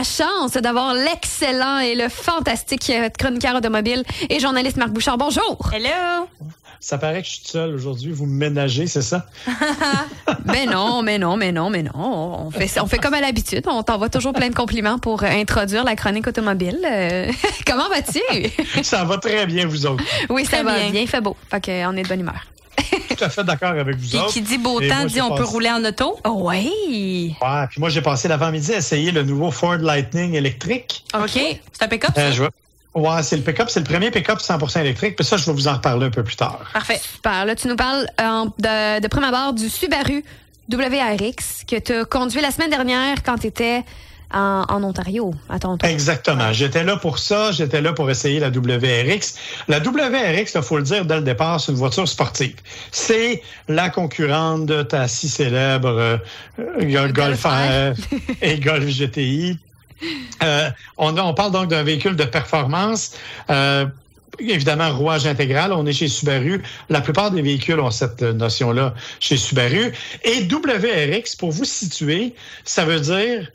la chance d'avoir l'excellent et le fantastique chroniqueur automobile et journaliste Marc Bouchard. Bonjour. Hello. Ça paraît que je suis seul aujourd'hui. Vous me ménagez, c'est ça? mais non, mais non, mais non, mais non. On fait, on fait comme à l'habitude. On t'envoie toujours plein de compliments pour introduire la chronique automobile. Euh, comment vas-tu? ça va très bien, vous autres. Oui, ça va bien. Il fait beau. Fait qu'on est de bonne humeur. Tout à fait d'accord avec vous autres. Qui dit beau temps dit on peut rouler en auto? Oh, oui. Ouais, puis moi, j'ai passé l'avant-midi à essayer le nouveau Ford Lightning électrique. OK. C'est un pick-up? Euh, Ouais, c'est le pick-up, c'est le premier pick-up 100% électrique. Puis ça, je vais vous en reparler un peu plus tard. Parfait. Super. Là, tu nous parles euh, de, de prime abord du Subaru WRX que tu as conduit la semaine dernière quand tu étais en, en, Ontario, à. Exactement. J'étais là pour ça. J'étais là pour essayer la WRX. La WRX, il faut le dire dès le départ, c'est une voiture sportive. C'est la concurrente de ta si célèbre euh, Golf R et Golf GTI. Euh, on, on, parle donc d'un véhicule de performance. Euh, évidemment, rouage intégral. On est chez Subaru. La plupart des véhicules ont cette notion-là chez Subaru. Et WRX, pour vous situer, ça veut dire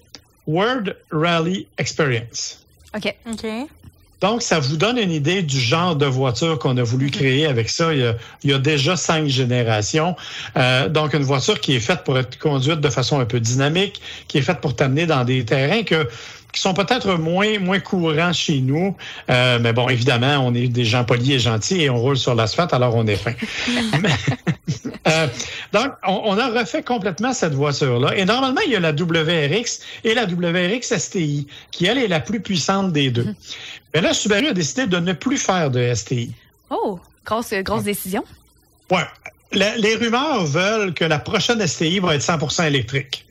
World Rally Experience. OK. OK. Donc, ça vous donne une idée du genre de voiture qu'on a voulu créer avec ça. Il y a, il y a déjà cinq générations. Euh, donc, une voiture qui est faite pour être conduite de façon un peu dynamique, qui est faite pour t'amener dans des terrains que qui sont peut-être moins moins courants chez nous. Euh, mais bon, évidemment, on est des gens polis et gentils et on roule sur l'asphalte, alors on est fin. euh, donc, on, on, a refait complètement cette voiture-là. Et normalement, il y a la WRX et la WRX STI, qui, elle, est la plus puissante des deux. Mais là, Subaru a décidé de ne plus faire de STI. Oh, grosse, grosse décision. Ouais. La, les rumeurs veulent que la prochaine STI va être 100% électrique.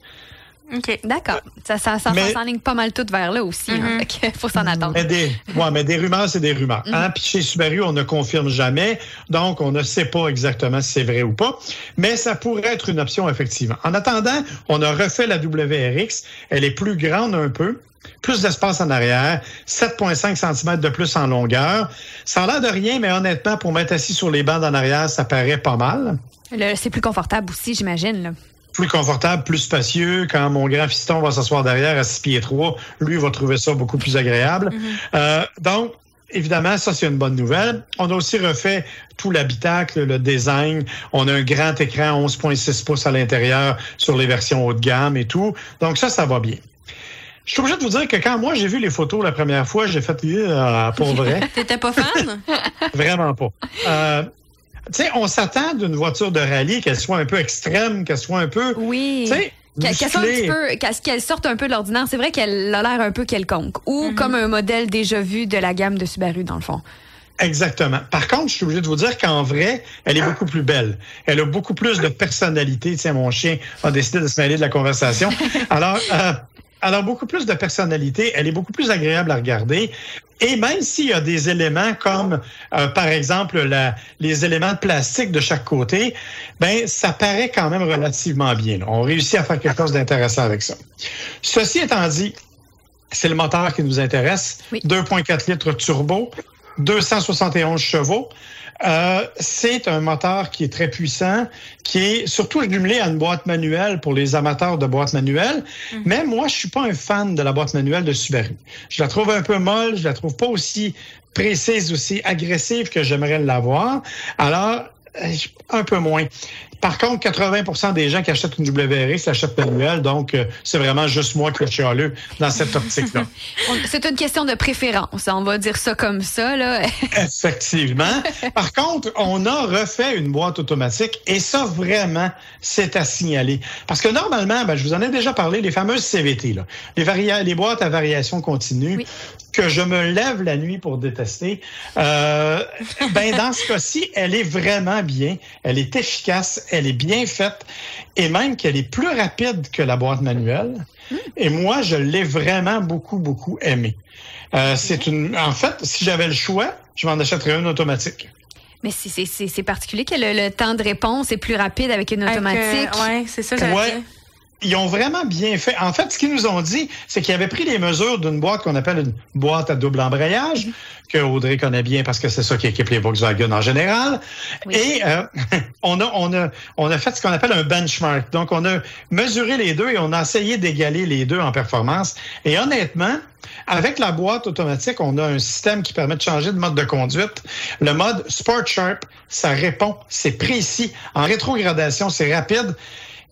OK, d'accord. Ça, ça, ça s'enligne pas mal tout vers là aussi. Mm -hmm. hein, faut s'en attendre. Mais des, ouais, mais des rumeurs, c'est des rumeurs. Mm -hmm. hein? Puis chez Subaru, on ne confirme jamais. Donc, on ne sait pas exactement si c'est vrai ou pas. Mais ça pourrait être une option, effectivement. En attendant, on a refait la WRX. Elle est plus grande un peu. Plus d'espace en arrière, 7,5 cm de plus en longueur. Ça a l'air de rien, mais honnêtement, pour m'être assis sur les bancs en arrière, ça paraît pas mal. C'est plus confortable aussi, j'imagine plus confortable, plus spacieux. Quand mon grand fiston va s'asseoir derrière à 6 pieds 3, lui va trouver ça beaucoup plus agréable. Mm -hmm. euh, donc, évidemment, ça, c'est une bonne nouvelle. On a aussi refait tout l'habitacle, le design. On a un grand écran 11,6 pouces à l'intérieur sur les versions haut de gamme et tout. Donc, ça, ça va bien. Je suis obligé de vous dire que quand moi j'ai vu les photos la première fois, j'ai fait euh, pour vrai. T'étais pas fan? Vraiment pas. Euh, sais, on s'attend d'une voiture de rallye qu'elle soit un peu extrême, qu'elle soit un peu. Oui. Tu sais, qu'elle qu qu qu sorte un peu de l'ordinaire. C'est vrai qu'elle a l'air un peu quelconque. Ou mm -hmm. comme un modèle déjà vu de la gamme de Subaru, dans le fond. Exactement. Par contre, je suis obligé de vous dire qu'en vrai, elle est beaucoup plus belle. Elle a beaucoup plus de personnalité. Tiens, mon chien a décidé de se mêler de la conversation. Alors, euh, elle a beaucoup plus de personnalité. Elle est beaucoup plus agréable à regarder. Et même s'il y a des éléments comme, euh, par exemple, la, les éléments de plastique de chaque côté, ben ça paraît quand même relativement bien. Là. On réussit à faire quelque chose d'intéressant avec ça. Ceci étant dit, c'est le moteur qui nous intéresse. Oui. 2,4 litres turbo, 271 chevaux. Euh, c'est un moteur qui est très puissant, qui est surtout jumelé à une boîte manuelle pour les amateurs de boîte manuelle. -hmm. Mais moi, je suis pas un fan de la boîte manuelle de Subaru. Je la trouve un peu molle, je la trouve pas aussi précise, aussi agressive que j'aimerais l'avoir. Alors, un peu moins. Par contre, 80% des gens qui achètent une WRX l'achètent manuelle, donc euh, c'est vraiment juste moi qui est chialeux dans cette optique-là. c'est une question de préférence, on va dire ça comme ça. Là. Effectivement. Par contre, on a refait une boîte automatique et ça, vraiment, c'est à signaler. Parce que normalement, ben, je vous en ai déjà parlé, les fameuses CVT, là, les, les boîtes à variation continue, oui. Que je me lève la nuit pour détester, euh, ben, dans ce cas-ci, elle est vraiment bien, elle est efficace, elle est bien faite et même qu'elle est plus rapide que la boîte manuelle. Et moi, je l'ai vraiment beaucoup, beaucoup aimé. Euh, c'est une. En fait, si j'avais le choix, je m'en achèterais une automatique. Mais c'est particulier que le, le, temps de réponse est plus rapide avec une automatique. Oui, c'est ça, ouais. Ils ont vraiment bien fait. En fait, ce qu'ils nous ont dit, c'est qu'ils avaient pris les mesures d'une boîte qu'on appelle une boîte à double embrayage, que Audrey connaît bien parce que c'est ça qui équipe les Volkswagen en général. Et euh, on, a, on, a, on a fait ce qu'on appelle un benchmark. Donc, on a mesuré les deux et on a essayé d'égaler les deux en performance. Et honnêtement, avec la boîte automatique, on a un système qui permet de changer de mode de conduite. Le mode Sport Sharp, ça répond, c'est précis. En rétrogradation, c'est rapide.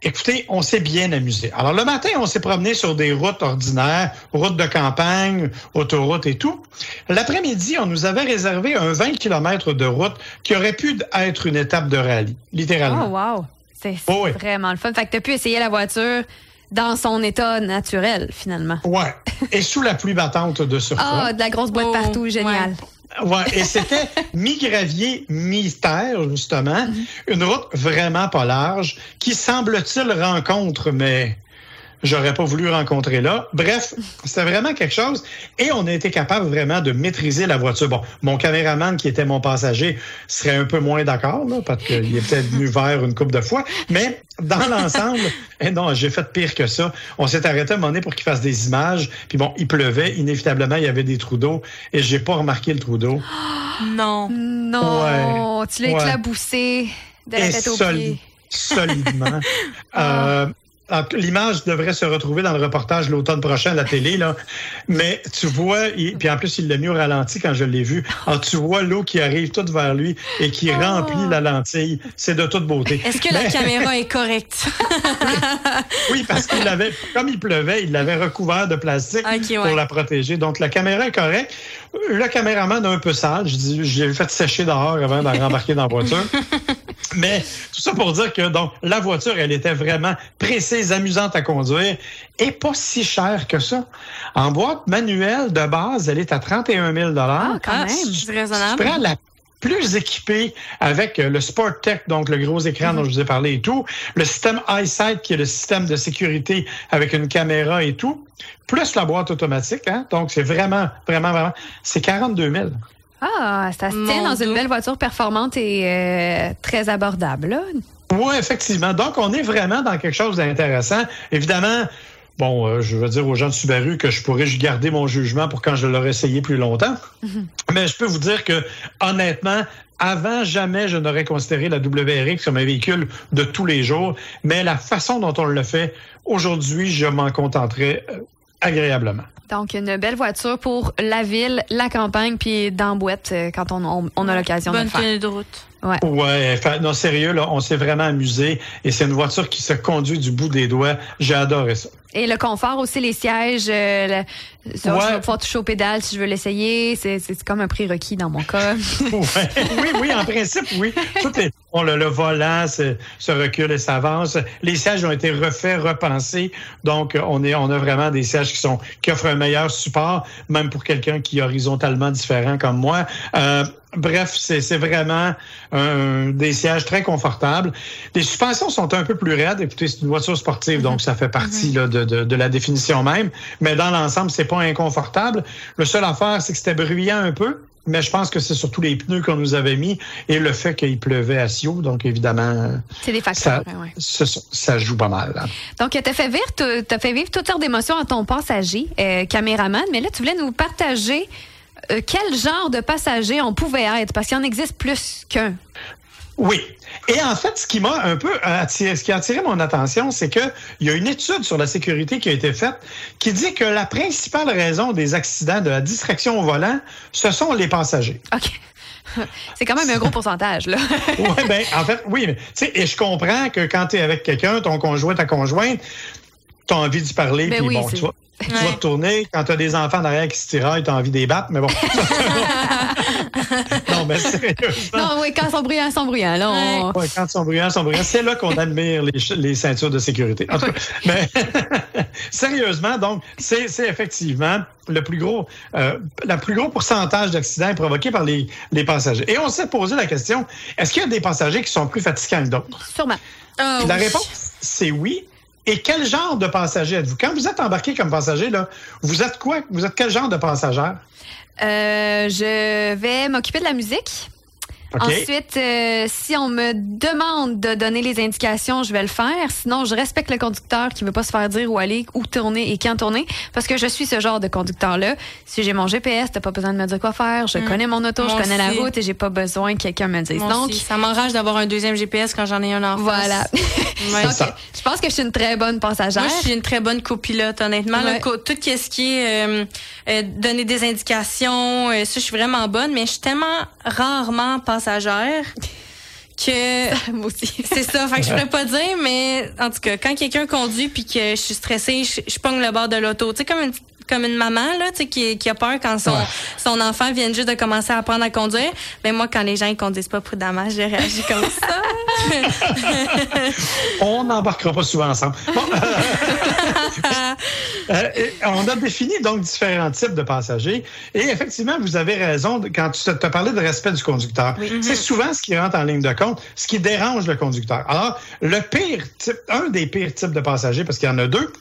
Écoutez, on s'est bien amusé. Alors le matin, on s'est promené sur des routes ordinaires, routes de campagne, autoroutes et tout. L'après-midi, on nous avait réservé un 20 km de route qui aurait pu être une étape de rallye, littéralement. Oh wow, c'est oh vraiment le fun. Fait que tu as pu essayer la voiture dans son état naturel, finalement. Ouais. Et sous la pluie battante de surface. Ah, de la grosse boîte oh, partout, génial. Ouais, et c'était mi-gravier, mi-terre, justement. Mhm. Une route vraiment pas large qui, semble-t-il, rencontre, mais j'aurais pas voulu rencontrer là. Bref, c'était vraiment quelque chose. Et on a été capable vraiment de maîtriser la voiture. Bon, mon caméraman, qui était mon passager, serait un peu moins d'accord, là, parce qu'il est peut-être venu vers une coupe de fois. Mais dans l'ensemble, eh non, j'ai fait pire que ça. On s'est arrêté à un moment donné pour qu'il fasse des images. Puis bon, il pleuvait. Inévitablement, il y avait des trous d'eau. Et j'ai pas remarqué le trou d'eau. non. Non. Tu l'as éclaboussé de la tête aux pieds. Solidement. euh, L'image devrait se retrouver dans le reportage l'automne prochain à la télé, là. Mais tu vois, puis en plus, il l'a mis au ralenti quand je l'ai vu. Alors, tu vois l'eau qui arrive toute vers lui et qui oh. remplit la lentille. C'est de toute beauté. Est-ce que la caméra est correcte? oui, parce qu'il avait, comme il pleuvait, il l'avait recouvert de plastique pour la protéger. Donc, la caméra est correcte. Le caméraman est un peu sale. Je l'ai fait sécher dehors avant de rembarquer dans la voiture. Mais tout ça pour dire que donc la voiture, elle était vraiment précise, amusante à conduire et pas si chère que ça. En boîte manuelle de base, elle est à 31 000 Ah, quand même, c'est raisonnable. Tu prends la plus équipée avec le Sport Tech, donc le gros écran dont je vous ai parlé et tout, le système EyeSight qui est le système de sécurité avec une caméra et tout, plus la boîte automatique. Hein? Donc c'est vraiment, vraiment, vraiment, c'est 42 000. Ah, ça se tient dans une belle voiture performante et euh, très abordable. Oui, effectivement. Donc, on est vraiment dans quelque chose d'intéressant. Évidemment, bon, euh, je veux dire aux gens de Subaru que je pourrais garder mon jugement pour quand je l'aurai essayé plus longtemps. Mhm. Mais je peux vous dire que, honnêtement, avant, jamais je n'aurais considéré la WRX comme un véhicule de tous les jours. Mais la façon dont on le fait, aujourd'hui, je m'en contenterai euh, agréablement. Donc, une belle voiture pour la ville, la campagne, puis dans boîte euh, quand on, a l'occasion de le faire. Bonne de route. Ouais. ouais, non, sérieux, là, on s'est vraiment amusé et c'est une voiture qui se conduit du bout des doigts. J'ai adoré ça. Et le confort aussi, les sièges, euh, le, je vais pouvoir toucher aux pédales si je veux l'essayer. C'est, comme un prérequis dans mon cas. Oui, oui, en principe, oui. Tout est, on, le, le volant se, se, recule et s'avance. Les sièges ont été refaits, repensés. Donc, on, est, on a vraiment des sièges qui, sont, qui offrent un meilleur support, même pour quelqu'un qui est horizontalement différent comme moi. Euh, Bref, c'est vraiment un, des sièges très confortables. Les suspensions sont un peu plus raides. Écoutez, c'est une voiture sportive, donc ça fait partie là, de, de, de, la définition même. Mais dans l'ensemble, c'est pas inconfortable. Le seul affaire, c'est que c'était bruyant un peu. Mais je pense que c'est surtout les pneus qu'on nous avait mis et le fait qu'il pleuvait à Sio. Donc, évidemment. C'est des facteurs, ça, ça, joue pas mal. Donc, tu as fait vivre, as fait vivre toutes sortes d'émotions à ton passager, euh, caméraman. Mais là, tu voulais nous partager euh, quel genre de passager on pouvait être? Parce qu'il en existe plus qu'un. Oui. Et en fait, ce qui m'a un peu attiré, ce qui a attiré mon attention, c'est qu'il y a une étude sur la sécurité qui a été faite qui dit que la principale raison des accidents de la distraction au volant, ce sont les passagers. OK. C'est quand même un gros pourcentage, là. oui, ben, en fait, oui. et je comprends que quand tu es avec quelqu'un, ton conjoint, ta conjointe, tu as envie d'y parler, ben puis bon, tu vois, tu vas te tourner. Quand tu as des enfants derrière qui se tiraillent, tu as envie de les battre, mais bon. non, mais sérieusement. Non, oui, quand ils sont bruyants, ils sont bruyants. Là, quand ils sont bruyants, ils sont bruyants. C'est là qu'on admire les, les, ceintures de sécurité. En tout cas, mais sérieusement, donc, c'est effectivement le plus gros, euh, le plus gros pourcentage d'accidents provoqués par les, les passagers. Et on s'est posé la question, est-ce qu'il y a des passagers qui sont plus fatigants que d'autres? Sûrement. la réponse, c'est oui. Et quel genre de passager êtes-vous? Quand vous êtes embarqué comme passager, là, vous êtes quoi? Vous êtes quel genre de passagère? Euh, je vais m'occuper de la musique. Ensuite, euh, si on me demande de donner les indications, je vais le faire. Sinon, je respecte le conducteur qui veut pas se faire dire où aller, où tourner et quand tourner, parce que je suis ce genre de conducteur-là. Si j'ai mon GPS, t'as pas besoin de me dire quoi faire. Je connais mon auto, Moi je connais aussi. la route et j'ai pas besoin que quelqu'un me dise. Moi Donc, aussi. ça m'enrage d'avoir un deuxième GPS quand j'en ai un en voilà. Ouais. Donc, je pense que je suis une très bonne passagère. Moi, je suis une très bonne copilote, honnêtement. Ouais. Tout ce qui est euh, euh, donner des indications, euh, ça, je suis vraiment bonne, mais je suis tellement rarement passagère que Moi aussi. c'est ça. Fait que je pourrais pas dire, mais en tout cas, quand quelqu'un conduit puis que je suis stressée, je, je pogne le bord de l'auto. Tu sais, comme une comme une maman là, tu sais, qui, qui a peur quand son son enfant vient juste de commencer à apprendre à conduire. Ben moi, quand les gens ils conduisent pas prudemment, je réagis comme ça. On n'embarquera pas souvent ensemble. Bon, euh, et on a défini donc différents types de passagers. Et effectivement, vous avez raison quand tu as parlé de respect du conducteur. C'est souvent ce qui rentre en ligne de compte, ce qui dérange le conducteur. Alors, le pire type, un des pires types de passagers, parce qu'il y en a deux,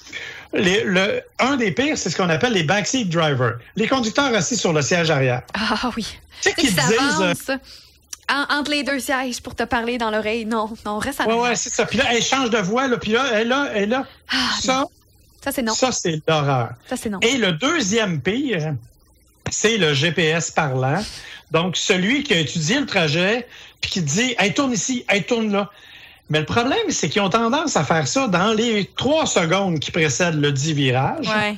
les- le, un des pires, c'est ce qu'on appelle les backseat drivers. Les conducteurs assis sur le siège arrière. Ah oui. Tu sais Tu sais qu'ils qui disent... en- entre les deux sièges pour te parler dans l'oreille. Non, non, reste à Ouais, ouais, c'est ça. Puis là, elle change de voix, là, puis là, elle est là, elle est là. ça, Ça, c'est non. ça, c'est l'horreur. Ça, c'est non. Et le deuxième pire, c'est le GPS parlant. Donc, celui qui a étudié le trajet, puis qui dit, hey, tourne ici, hey, tourne là. Mais le problème, c'est qu'ils ont tendance à faire ça dans les trois secondes qui précèdent le dit virage. ouais.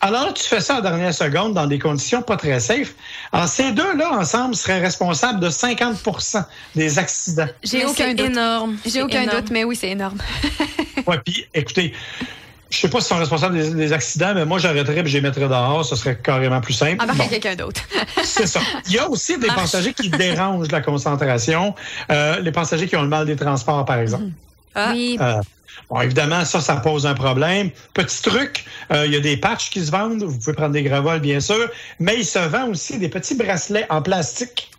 Alors, tu fais ça en dernière seconde dans des conditions pas très safe. Alors, ces deux-là, ensemble, seraient responsables de 50% des accidents. J'ai aucun doute. énorme. J'ai aucun énorme. doute, mais oui, c'est énorme. Ouais, puis, écoutez, je sais pas si sont responsables des, des accidents, mais moi, j'arrêterais et je les mettrais dehors. Ce serait carrément plus simple. Embarque Bon. à quelqu'un d'autre. C'est ça. Il y a aussi des Marche. passagers qui dérangent la concentration. Euh, les passagers qui ont le mal des transports, par exemple. Ah. Oui. Euh, bon, évidemment, ça, ça pose un problème. Petit truc, euh, il y a des patchs qui se vendent. Vous pouvez prendre des gravoles, bien sûr. Mais il se vend aussi des petits bracelets en plastique.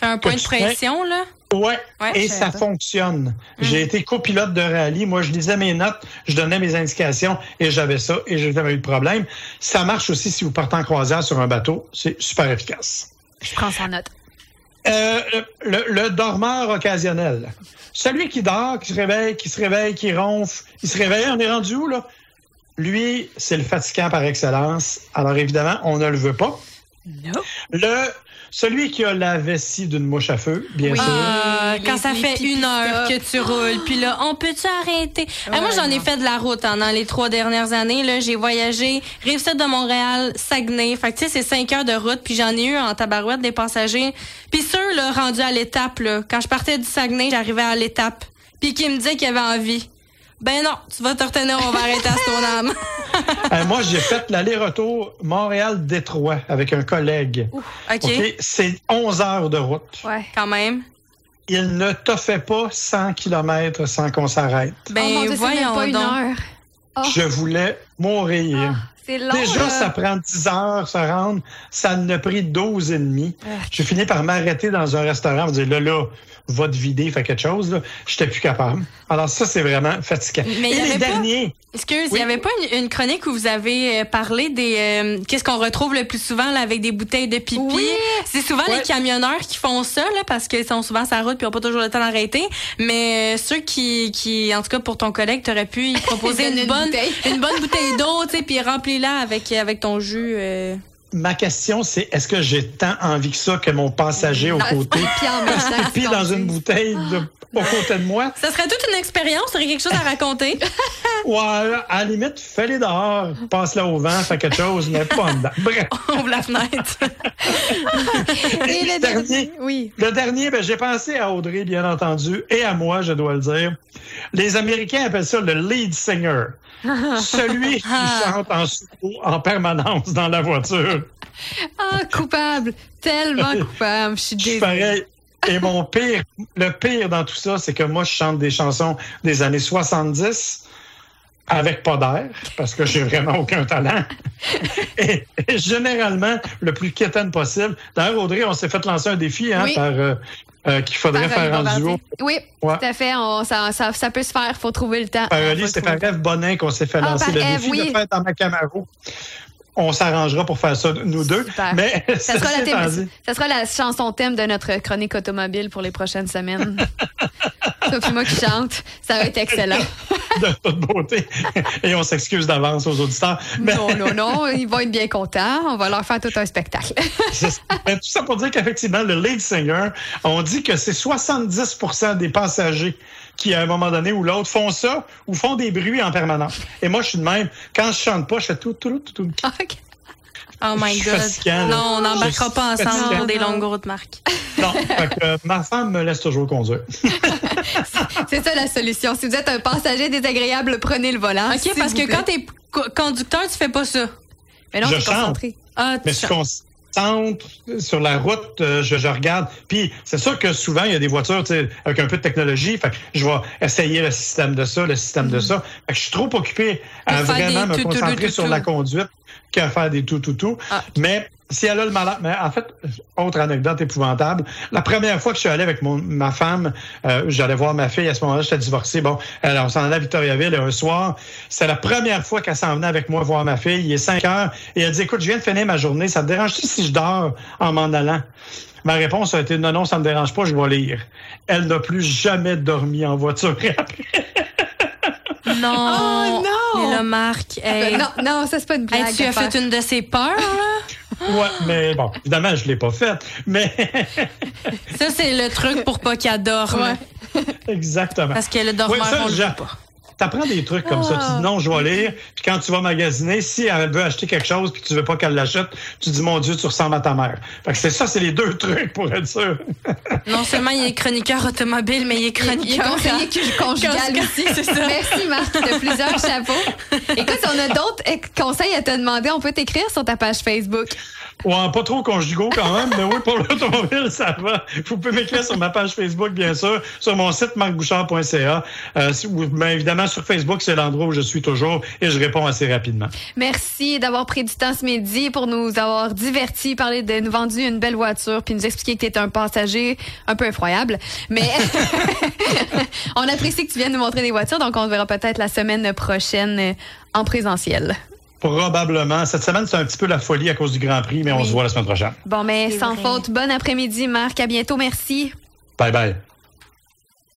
Fait un point de pression, là? Ouais, Ouais, et ça pas. fonctionne. J'ai été copilote de rallye. Moi, je lisais mes notes, je donnais mes indications et j'avais ça et j'ai jamais eu de problème. Ça marche aussi si vous partez en croisière sur un bateau. C'est super efficace. Je prends ça en note. Euh, le, dormeur occasionnel. Celui qui dort, qui se réveille, qui se réveille, qui ronfle, il se réveille, on est rendu où, là? Lui, c'est le fatigant par excellence. Alors, évidemment, on ne le veut pas. Non. Le, celui qui a la vessie d'une mouche à feu, bien Oui. sûr. Ah, les- quand ça les fait une heure que tu roules, puis là, on peut-tu arrêter? Ah, moi, j'en ai fait de la route hein, dans les trois dernières années. Là, j'ai voyagé Rive-Sud de Montréal, Saguenay. Fait que tu sais, c'est cinq heures de route, puis j'en ai eu en tabarouette des passagers. Puis ceux là rendus à l'étape, là, quand je partais du Saguenay, j'arrivais à l'étape, puis qui me disaient qu'il y avait envie. Ben non, tu vas te retenir, on va arrêter à Stoneham. Euh, moi, j'ai fait l'aller-retour Montréal-Détroit avec un collègue. OK? C'est 11 heures de route. Ouais. quand même. Il ne t'a fait pas 100 km sans qu'on s'arrête. Ben oh Dieu, voyons pas une donc. heure. Oh. Je voulais mourir. C'est long. Déjà, ça prend 10 heures se rendre. Ça ne pris 12 et demi. J'ai fini par m'arrêter dans un restaurant. Me dire, là, là, va te vider, fais quelque chose. Là. J'étais plus capable. Alors ça, c'est vraiment fatigant. Mais il y et les avait pas- derniers, Excuse, il Oui. n'y avait pas une, une chronique où vous avez euh, parlé des euh, qu'est-ce qu'on retrouve le plus souvent là, avec des bouteilles de pipi? Oui. C'est souvent Ouais. les camionneurs qui font ça là, parce qu'ils sont souvent sur la route ils n'ont pas toujours le temps d'arrêter. Mais euh, ceux qui, qui, en tout cas pour ton collègue, t'aurais pu y proposer une, une bonne bouteille. une bonne bouteille d'eau, tu sais, puis remplis-la avec avec ton jus. euh? ma question, c'est est-ce que j'ai tant envie que ça que mon passager au Ah, côté tu dans une bouteille de, au côté de moi? Ça serait toute une expérience, t'aurais quelque chose à raconter. Ouais, à la limite, fais-les dehors, passe-la au vent, fais quelque chose, mais pas en dedans. Bref. Ouvre la fenêtre. Et le dernier. Oui. Le dernier, ben, j'ai pensé à Audrey, bien entendu, et à moi, je dois le dire. Les Américains appellent ça le lead singer. Celui qui chante en solo en permanence dans la voiture. Ah, coupable. Tellement coupable. Je suis désolée. pareil. Et mon pire, le pire dans tout ça, c'est que moi, je chante des chansons des années 70 avec pas d'air, parce que j'ai vraiment aucun talent. Et, et généralement, le plus quétaine possible. D'ailleurs, Audrey, on s'est fait lancer un défi hein, Oui. par euh, euh, qu'il faudrait Par faire en duo. Oui, Ouais. tout à fait. On- ça, ça, ça peut se faire. faut trouver le temps. Par c'est par. Eve Bonin qu'on s'est fait Ah, lancer le Ève, défi oui. de faire dans ma Camaro. on s'arrangera pour faire ça, nous deux. Super. Mais Ça sera, la thème- ça sera la chanson thème de notre chronique automobile pour les prochaines semaines. Toi puis moi qui chante, ça va être excellent. de toute beauté. Et on s'excuse d'avance aux auditeurs. Mais Non, non, non, ils vont être bien contents. On va leur faire tout un spectacle. mais tout ça pour dire qu'effectivement, le lead singer, on dit que c'est 70% des passagers qui, à un moment donné ou l'autre, font ça ou font des bruits en permanence. Et moi, je suis de même. Quand je chante pas, je fais tout, tout, tout, tout. Ok. Oh my God. fatigant. Non, on n'embarquera pas ensemble pour des longues routes, Marc. Non, fait que, euh, ma femme me laisse toujours conduire. C'est ça la solution. Si vous êtes un passager désagréable, prenez le volant. OK, parce vous que plaît. quand t'es co- conducteur, tu fais pas ça. Mais non, je chante. concentré. Ah, Mais tu je suis concentre sur la route, euh, je, je regarde. Puis c'est sûr que souvent, il y a des voitures avec un peu de technologie. Fait que je vais essayer le système de ça, le système de ça. Fait que je suis trop occupé à vraiment me concentrer sur la conduite qu'à faire des tout, tout, tout. Ah. Mais si elle a le malade, mais en fait, autre anecdote épouvantable. La première fois que je suis allé avec mon, ma femme, euh, j'allais voir ma fille. À ce moment-là, j'étais divorcé. Bon, alors on s'en allait à Victoriaville et un soir. C'est la première fois qu'elle s'en venait avec moi voir ma fille. Il est 5 heures et elle dit, écoute, je viens de finir ma journée. Ça te dérange-tu si je dors en m'en allant? Ma réponse a été non, non, ça me dérange pas, je vais lire. Elle n'a plus jamais dormi en voiture après. Non. Oh, non! Là, Marc, hey. Non, non, ça c'est pas une blague. Hey, tu as fait une de ses peurs, là? Ouais, mais bon, évidemment, je l'ai pas faite. Mais Ça, c'est le truc pour pas qu'elle dorme. Ouais. exactement. Parce que le dormeur, Ouais, ça, on le pas. T'apprends des trucs comme ça. Tu dis non, je vais lire. Puis quand tu vas magasiner, si elle veut acheter quelque chose puis tu veux pas qu'elle l'achète, tu dis mon Dieu, tu ressembles à ta mère. Fait que c'est ça, c'est les deux trucs pour être sûr. Non seulement il est chroniqueur automobile, mais il est Il est chroniqueur. conseiller conjugal aussi. c'est ça. Merci Marc de plusieurs chapeaux. Écoute, si on a d'autres conseils à te demander, on peut t'écrire sur ta page Facebook. Ouais, pas trop conjugaux quand même, mais oui, pour l'automobile, ça va. Vous pouvez m'écrire sur ma page Facebook, bien sûr, sur mon site marcbouchard.ca. Euh, mais évidemment, sur Facebook, c'est l'endroit où je suis toujours et je réponds assez rapidement. Merci d'avoir pris du temps ce midi pour nous avoir divertis, parler de nous vendu une belle voiture, puis nous expliquer que tu étais un passager un peu effroyable. Mais on apprécie que tu viennes nous montrer des voitures, donc on te verra peut-être la semaine prochaine en présentiel. Probablement. Cette semaine, c'est un petit peu la folie à cause du Grand Prix, mais on se voit la semaine prochaine. Bon, mais sans vrai. faute, bon après-midi, Marc. À bientôt. Merci. Bye bye.